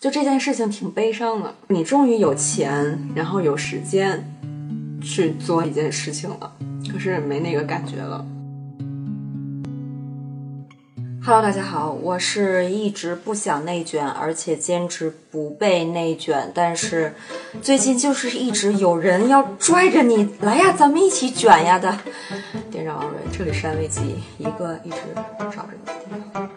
就这件事情挺悲伤的。你终于有钱，然后有时间去做一件事情了，可是没那个感觉了。Hello，大家好，我是一直不想内卷，而且坚持不被内卷，但是最近就是一直有人要拽着你来呀，咱们一起卷呀的。店长王蕊，这里是安慰剂，一个一直找着你的地方。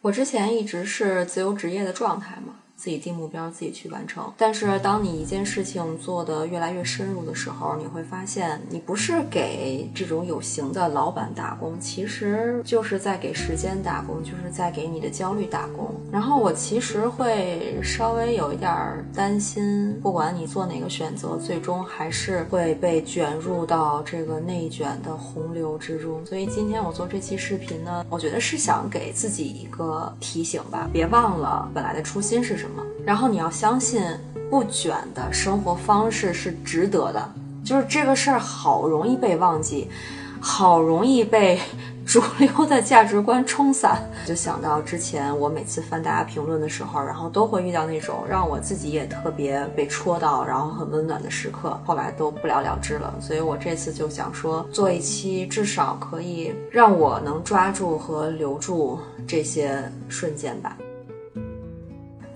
我之前一直是自由职业的状态嘛。自己定目标，自己去完成。但是，当你一件事情做得越来越深入的时候，你会发现，你不是给这种有形的老板打工，其实就是在给时间打工，就是在给你的焦虑打工。然后，我其实会稍微有一点担心，不管你做哪个选择，最终还是会被卷入到这个内卷的洪流之中。所以，今天我做这期视频呢，我觉得是想给自己一个提醒吧，别忘了本来的初心是什么。然后你要相信，不卷的生活方式是值得的。就是这个事儿好容易被忘记，好容易被 主流的价值观冲散。就想到之前我每次翻大家评论的时候，然后都会遇到那种让我自己也特别被戳到，然后很温暖的时刻，后来都不了了之了。所以我这次就想说，做一期至少可以让我能抓住和留住这些瞬间吧。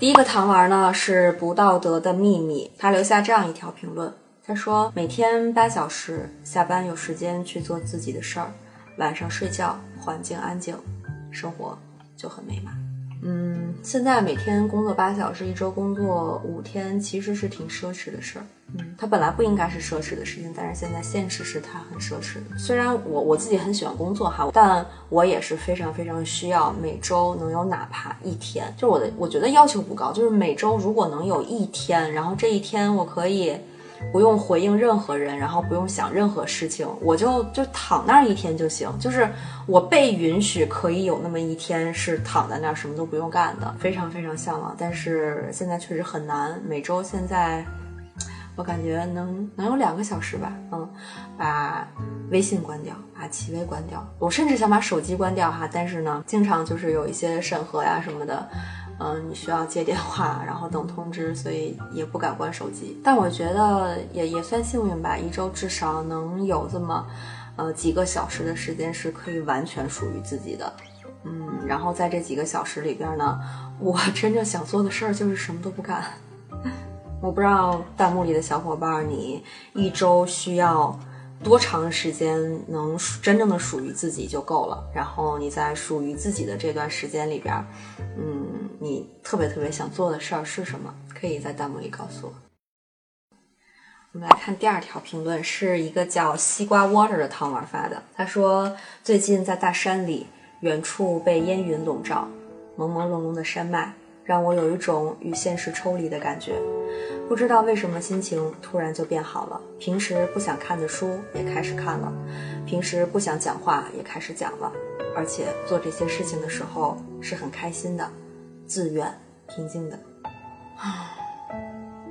第一个糖丸呢是不道德的秘密，他留下这样一条评论，他说每天八小时，下班有时间去做自己的事儿，晚上睡觉，环境安静，生活就很美满。嗯，现在每天工作八小时，一周工作五天，其实是挺奢侈的事儿。嗯，它本来不应该是奢侈的事情，但是现在现实是它很奢侈。虽然我我自己很喜欢工作哈，但我也是非常非常需要每周能有哪怕一天，就我的我觉得要求不高，就是每周如果能有一天，然后这一天我可以。不用回应任何人，然后不用想任何事情，我就就躺那儿一天就行。就是我被允许可以有那么一天是躺在那儿什么都不用干的，非常非常向往。但是现在确实很难。每周现在我感觉能能有两个小时吧，嗯，把微信关掉，把企微关掉，我甚至想把手机关掉哈。但是呢，经常就是有一些审核呀什么的。嗯，你需要接电话，然后等通知，所以也不敢关手机。但我觉得也也算幸运吧，一周至少能有这么，呃几个小时的时间是可以完全属于自己的。嗯，然后在这几个小时里边呢，我真正想做的事儿就是什么都不干。我不知道弹幕里的小伙伴，你一周需要。多长时间能真正的属于自己就够了。然后你在属于自己的这段时间里边，嗯，你特别特别想做的事儿是什么？可以在弹幕里告诉我。我们来看第二条评论，是一个叫西瓜 water 的汤丸发的。他说，最近在大山里，远处被烟云笼罩，朦朦胧胧的山脉让我有一种与现实抽离的感觉。不知道为什么心情突然就变好了，平时不想看的书也开始看了，平时不想讲话也开始讲了，而且做这些事情的时候是很开心的，自愿、平静的。啊，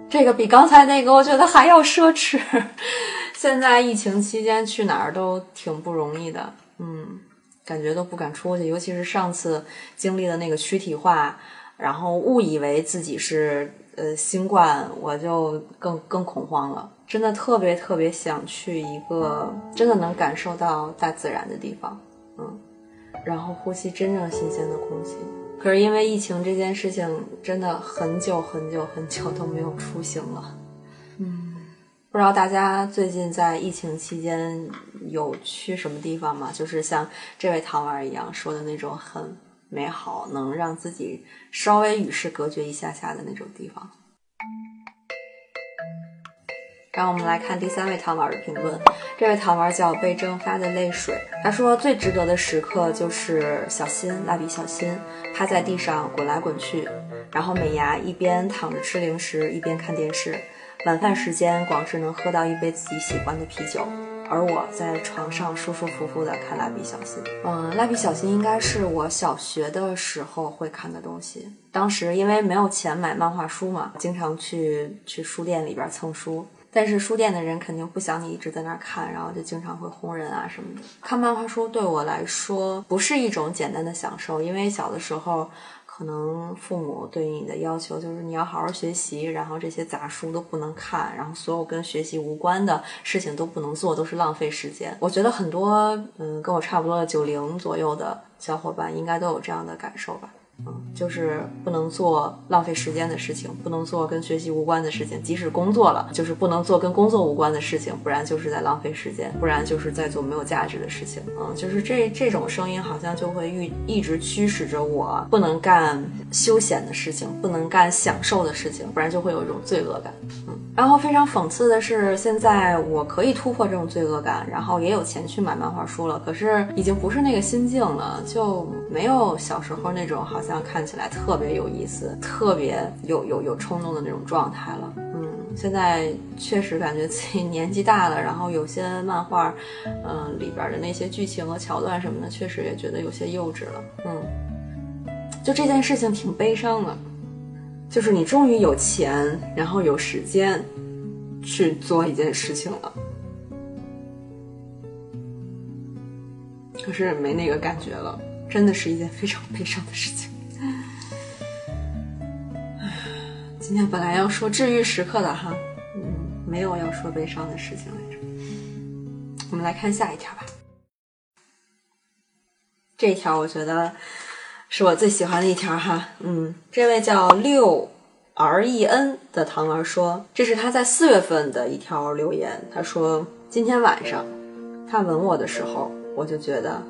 这个比刚才那个我觉得还要奢侈。现在疫情期间去哪儿都挺不容易的，嗯，感觉都不敢出去，尤其是上次经历的那个躯体化，然后误以为自己是。呃，新冠我就更更恐慌了，真的特别特别想去一个真的能感受到大自然的地方，嗯，然后呼吸真正新鲜的空气。可是因为疫情这件事情，真的很久很久很久都没有出行了，嗯，不知道大家最近在疫情期间有去什么地方吗？就是像这位糖丸一样说的那种很。美好能让自己稍微与世隔绝一下下的那种地方。让我们来看第三位糖丸的评论，这位糖丸叫被蒸发的泪水，他说最值得的时刻就是小新蜡笔小新趴在地上滚来滚去，然后美伢一边躺着吃零食一边看电视，晚饭时间广志能喝到一杯自己喜欢的啤酒。而我在床上舒舒服服的看蜡笔小新，嗯，蜡笔小新应该是我小学的时候会看的东西。当时因为没有钱买漫画书嘛，经常去去书店里边蹭书。但是书店的人肯定不想你一直在那儿看，然后就经常会轰人啊什么的。看漫画书对我来说不是一种简单的享受，因为小的时候。可能父母对于你的要求就是你要好好学习，然后这些杂书都不能看，然后所有跟学习无关的事情都不能做，都是浪费时间。我觉得很多嗯跟我差不多的九零左右的小伙伴应该都有这样的感受吧。嗯，就是不能做浪费时间的事情，不能做跟学习无关的事情。即使工作了，就是不能做跟工作无关的事情，不然就是在浪费时间，不然就是在做没有价值的事情。嗯，就是这这种声音好像就会一一直驱使着我，不能干休闲的事情，不能干享受的事情，不然就会有一种罪恶感。嗯，然后非常讽刺的是，现在我可以突破这种罪恶感，然后也有钱去买漫画书了，可是已经不是那个心境了，就没有小时候那种好像。这样看起来特别有意思，特别有有有冲动的那种状态了。嗯，现在确实感觉自己年纪大了，然后有些漫画，嗯，里边的那些剧情和桥段什么的，确实也觉得有些幼稚了。嗯，就这件事情挺悲伤的，就是你终于有钱，然后有时间去做一件事情了，可是没那个感觉了，真的是一件非常悲伤的事情。今天本来要说治愈时刻的哈，嗯，没有要说悲伤的事情来着。我们来看下一条吧。这条我觉得是我最喜欢的一条哈，嗯，这位叫六 R E N 的糖儿说，这是他在四月份的一条留言。他说今天晚上他吻我的时候，我就觉得，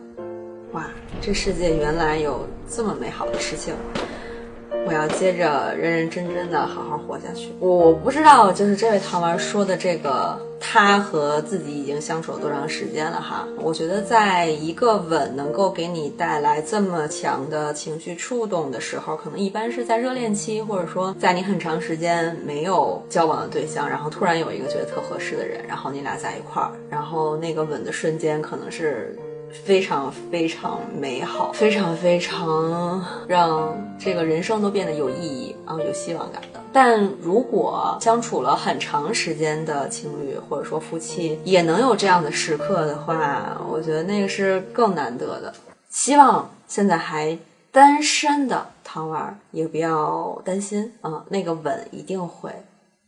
哇，这世界原来有这么美好的事情。我要接着认认真真的好好活下去。我不知道，就是这位糖丸说的这个，他和自己已经相处了多长时间了哈？我觉得，在一个吻能够给你带来这么强的情绪触动的时候，可能一般是在热恋期，或者说在你很长时间没有交往的对象，然后突然有一个觉得特合适的人，然后你俩在一块儿，然后那个吻的瞬间可能是。非常非常美好，非常非常让这个人生都变得有意义啊，有希望感的。但如果相处了很长时间的情侣或者说夫妻也能有这样的时刻的话，我觉得那个是更难得的。希望现在还单身的糖丸也不要担心啊，那个吻一定会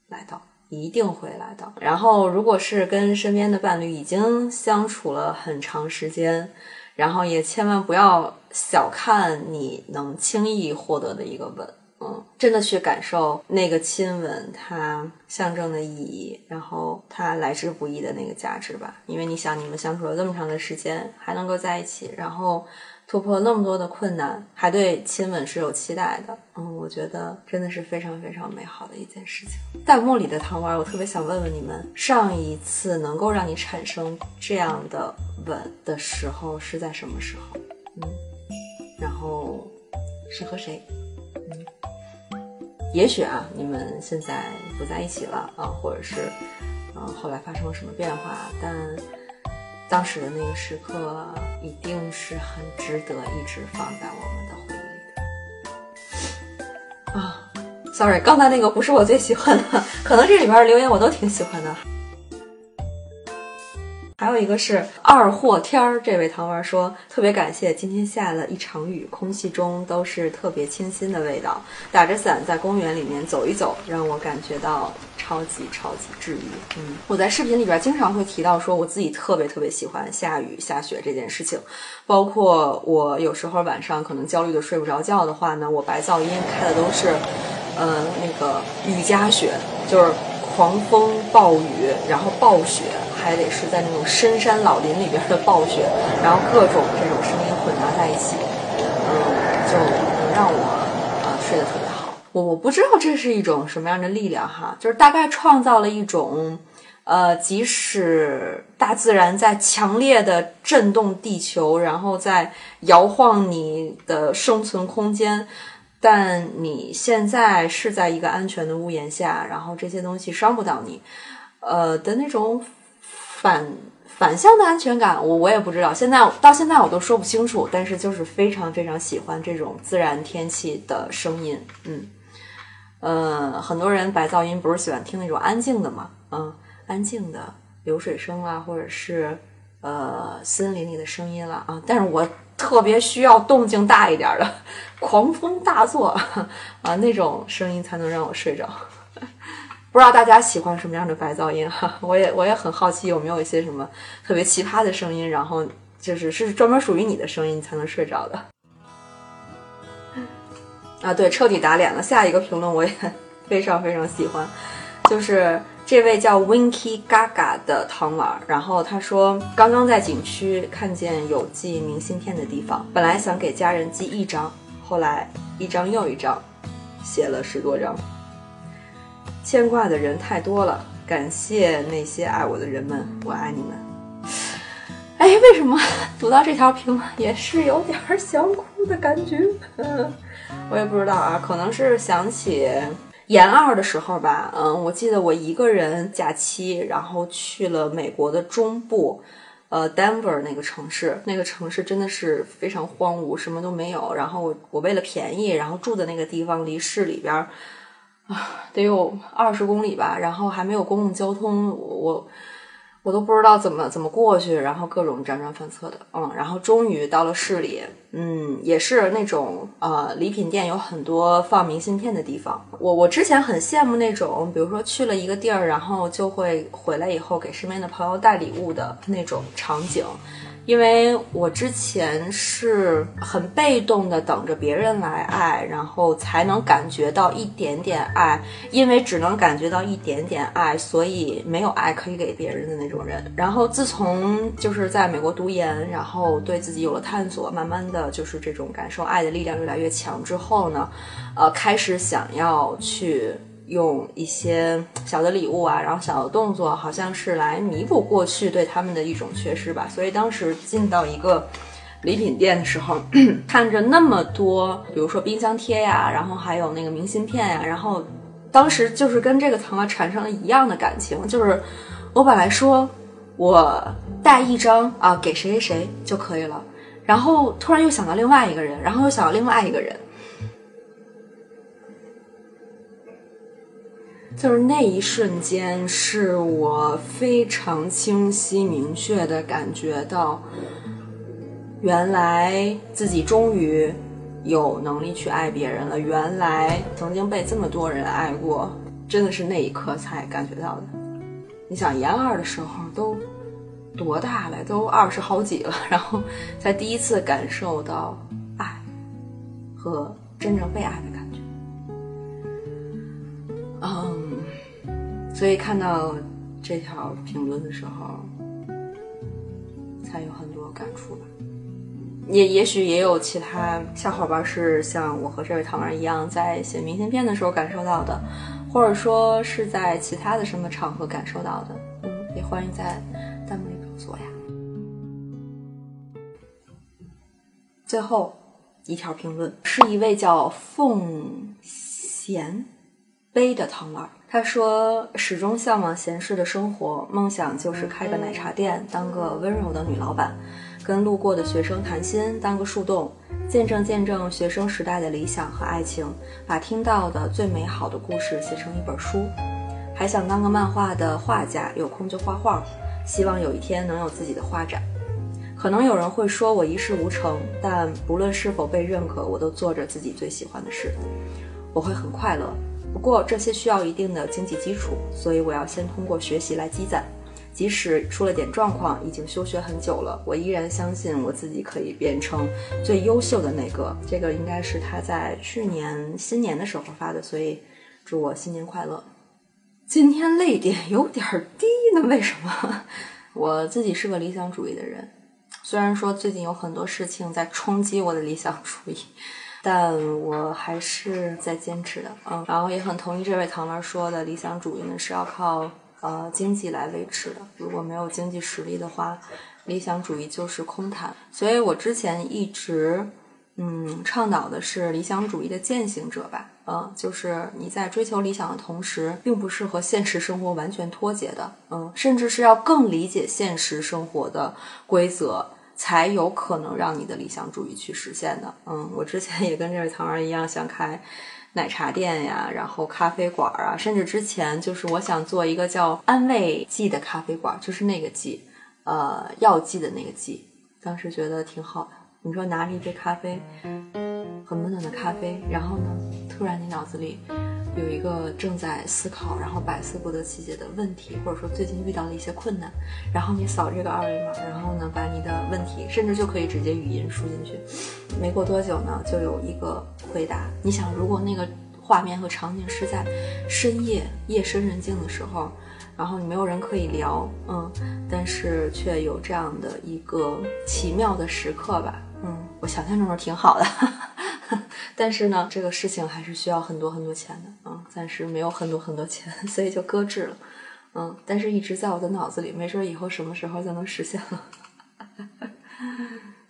来到。一定会来的。然后，如果是跟身边的伴侣已经相处了很长时间，然后也千万不要小看你能轻易获得的一个吻，嗯，真的去感受那个亲吻它象征的意义，然后它来之不易的那个价值吧。因为你想，你们相处了这么长的时间，还能够在一起，然后。突破那么多的困难，还对亲吻是有期待的，嗯，我觉得真的是非常非常美好的一件事情。弹幕里的糖丸，我特别想问问你们，上一次能够让你产生这样的吻的时候是在什么时候？嗯，然后是和谁？嗯，也许啊，你们现在不在一起了啊，或者是嗯后来发生了什么变化，但。当时的那个时刻一定是很值得一直放在我们的回忆里的啊！Sorry，刚才那个不是我最喜欢的，可能这里边留言我都挺喜欢的。还有一个是二货天儿，这位糖丸说特别感谢，今天下了一场雨，空气中都是特别清新的味道。打着伞在公园里面走一走，让我感觉到超级超级治愈。嗯，我在视频里边经常会提到说，我自己特别特别喜欢下雨下雪这件事情，包括我有时候晚上可能焦虑的睡不着觉的话呢，我白噪音开的都是，呃，那个雨夹雪，就是狂风暴雨，然后暴雪。还得是在那种深山老林里边的暴雪，然后各种这种声音混杂在一起，嗯，就能让我啊睡得特别好。我我不知道这是一种什么样的力量哈，就是大概创造了一种，呃，即使大自然在强烈的震动地球，然后在摇晃你的生存空间，但你现在是在一个安全的屋檐下，然后这些东西伤不到你，呃的那种。反反向的安全感，我我也不知道，现在到现在我都说不清楚，但是就是非常非常喜欢这种自然天气的声音，嗯，呃，很多人白噪音不是喜欢听那种安静的嘛，嗯，安静的流水声啊，或者是呃森林里的声音了啊，但是我特别需要动静大一点的，狂风大作啊那种声音才能让我睡着。不知道大家喜欢什么样的白噪音哈？我也我也很好奇有没有一些什么特别奇葩的声音，然后就是是专门属于你的声音才能睡着的。啊，对，彻底打脸了。下一个评论我也非常非常喜欢，就是这位叫 Winky Gaga 的汤丸，然后他说刚刚在景区看见有寄明信片的地方，本来想给家人寄一张，后来一张又一张，写了十多张，牵挂的人太多了，感谢那些爱我的人们，我爱你们。哎，为什么 读到这条评论也是有点想哭的感觉？我也不知道啊，可能是想起研二的时候吧。嗯，我记得我一个人假期，然后去了美国的中部，呃，Denver 那个城市。那个城市真的是非常荒芜，什么都没有。然后我我为了便宜，然后住的那个地方离市里边啊得有二十公里吧，然后还没有公共交通，我我都不知道怎么怎么过去，然后各种辗转反侧的，嗯，然后终于到了市里，嗯，也是那种呃礼品店有很多放明信片的地方。我我之前很羡慕那种，比如说去了一个地儿，然后就会回来以后给身边的朋友带礼物的那种场景。因为我之前是很被动的等着别人来爱，然后才能感觉到一点点爱。因为只能感觉到一点点爱，所以没有爱可以给别人的那种人。然后自从就是在美国读研，然后对自己有了探索，慢慢的就是这种感受爱的力量越来越强之后呢，呃，开始想要去。用一些小的礼物啊，然后小的动作，好像是来弥补过去对他们的一种缺失吧。所以当时进到一个礼品店的时候，看着那么多，比如说冰箱贴呀，然后还有那个明信片呀，然后当时就是跟这个糖啊产生了一样的感情。就是我本来说我带一张啊给谁谁谁就可以了，然后突然又想到另外一个人，然后又想到另外一个人。就是那一瞬间，是我非常清晰明确的感觉到，原来自己终于有能力去爱别人了。原来曾经被这么多人爱过，真的是那一刻才感觉到的。你想研二的时候都多大了，都二十好几了，然后才第一次感受到爱和真正被爱的所以看到这条评论的时候，才有很多感触吧。也也许也有其他小伙伴是像我和这位糖儿一样，在写明信片的时候感受到的，或者说是在其他的什么场合感受到的。嗯，也欢迎在弹幕里告诉我呀。最后一条评论是一位叫凤贤。杯的糖丸，他说始终向往闲适的生活，梦想就是开个奶茶店，当个温柔的女老板，跟路过的学生谈心，当个树洞，见证见证学生时代的理想和爱情，把听到的最美好的故事写成一本书，还想当个漫画的画家，有空就画画，希望有一天能有自己的画展。可能有人会说我一事无成，但不论是否被认可，我都做着自己最喜欢的事，我会很快乐。不过这些需要一定的经济基础，所以我要先通过学习来积攒。即使出了点状况，已经休学很久了，我依然相信我自己可以变成最优秀的那个。这个应该是他在去年新年的时候发的，所以祝我新年快乐。今天泪点有点低呢，为什么？我自己是个理想主义的人，虽然说最近有很多事情在冲击我的理想主义。但我还是在坚持的，嗯，然后也很同意这位唐文说的，理想主义呢是要靠呃经济来维持的，如果没有经济实力的话，理想主义就是空谈。所以我之前一直嗯倡导的是理想主义的践行者吧，嗯，就是你在追求理想的同时，并不是和现实生活完全脱节的，嗯，甚至是要更理解现实生活的规则。才有可能让你的理想主义去实现的。嗯，我之前也跟这位唐儿一样，想开奶茶店呀，然后咖啡馆啊，甚至之前就是我想做一个叫安慰剂的咖啡馆，就是那个剂，呃，药剂的那个剂。当时觉得挺好的，你说拿着一杯咖啡，很温暖的咖啡，然后呢，突然你脑子里有一个正在思考，然后百思不得其解的问题，或者说最近遇到的一些困难，然后你扫这个二维码，然后呢，把你的问题甚至就可以直接语音输进去，没过多久呢，就有一个回答。你想，如果那个画面和场景是在深夜夜深人静的时候。然后你没有人可以聊，嗯，但是却有这样的一个奇妙的时刻吧，嗯，我想象中是挺好的，哈 哈 但是呢，这个事情还是需要很多很多钱的，嗯，暂时没有很多很多钱，所以就搁置了，嗯，但是一直在我的脑子里，没准以后什么时候就能实现了。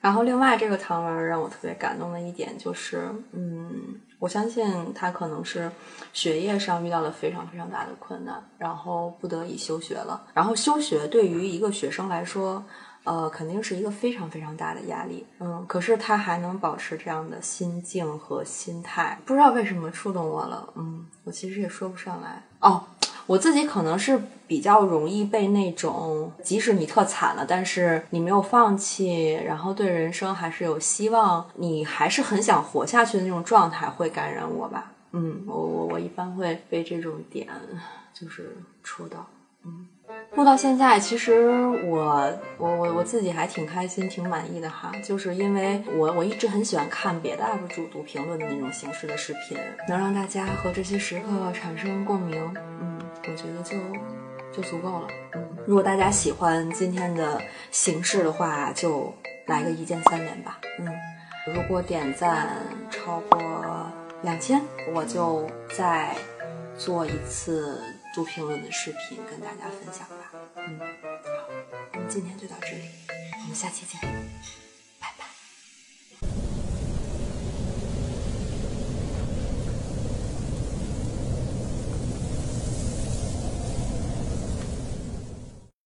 然后另外这个唐文让我特别感动的一点就是，嗯。我相信他可能是学业上遇到了非常非常大的困难，然后不得已休学了。然后休学对于一个学生来说，呃，肯定是一个非常非常大的压力。嗯，可是他还能保持这样的心境和心态，不知道为什么触动我了。嗯，我其实也说不上来。哦。我自己可能是比较容易被那种，即使你特惨了，但是你没有放弃，然后对人生还是有希望，你还是很想活下去的那种状态会感染我吧。嗯，我我我一般会被这种点就是戳到。嗯，录到现在，其实我我我我自己还挺开心、挺满意的哈，就是因为我我一直很喜欢看别的 UP 主读评论的那种形式的视频，能让大家和这些时刻产生共鸣。嗯。我觉得就就足够了。嗯，如果大家喜欢今天的形式的话，就来个一键三连吧。嗯，如果点赞超过两千，我就再做一次读评论的视频跟大家分享吧。嗯，好，我们今天就到这里，我们下期见。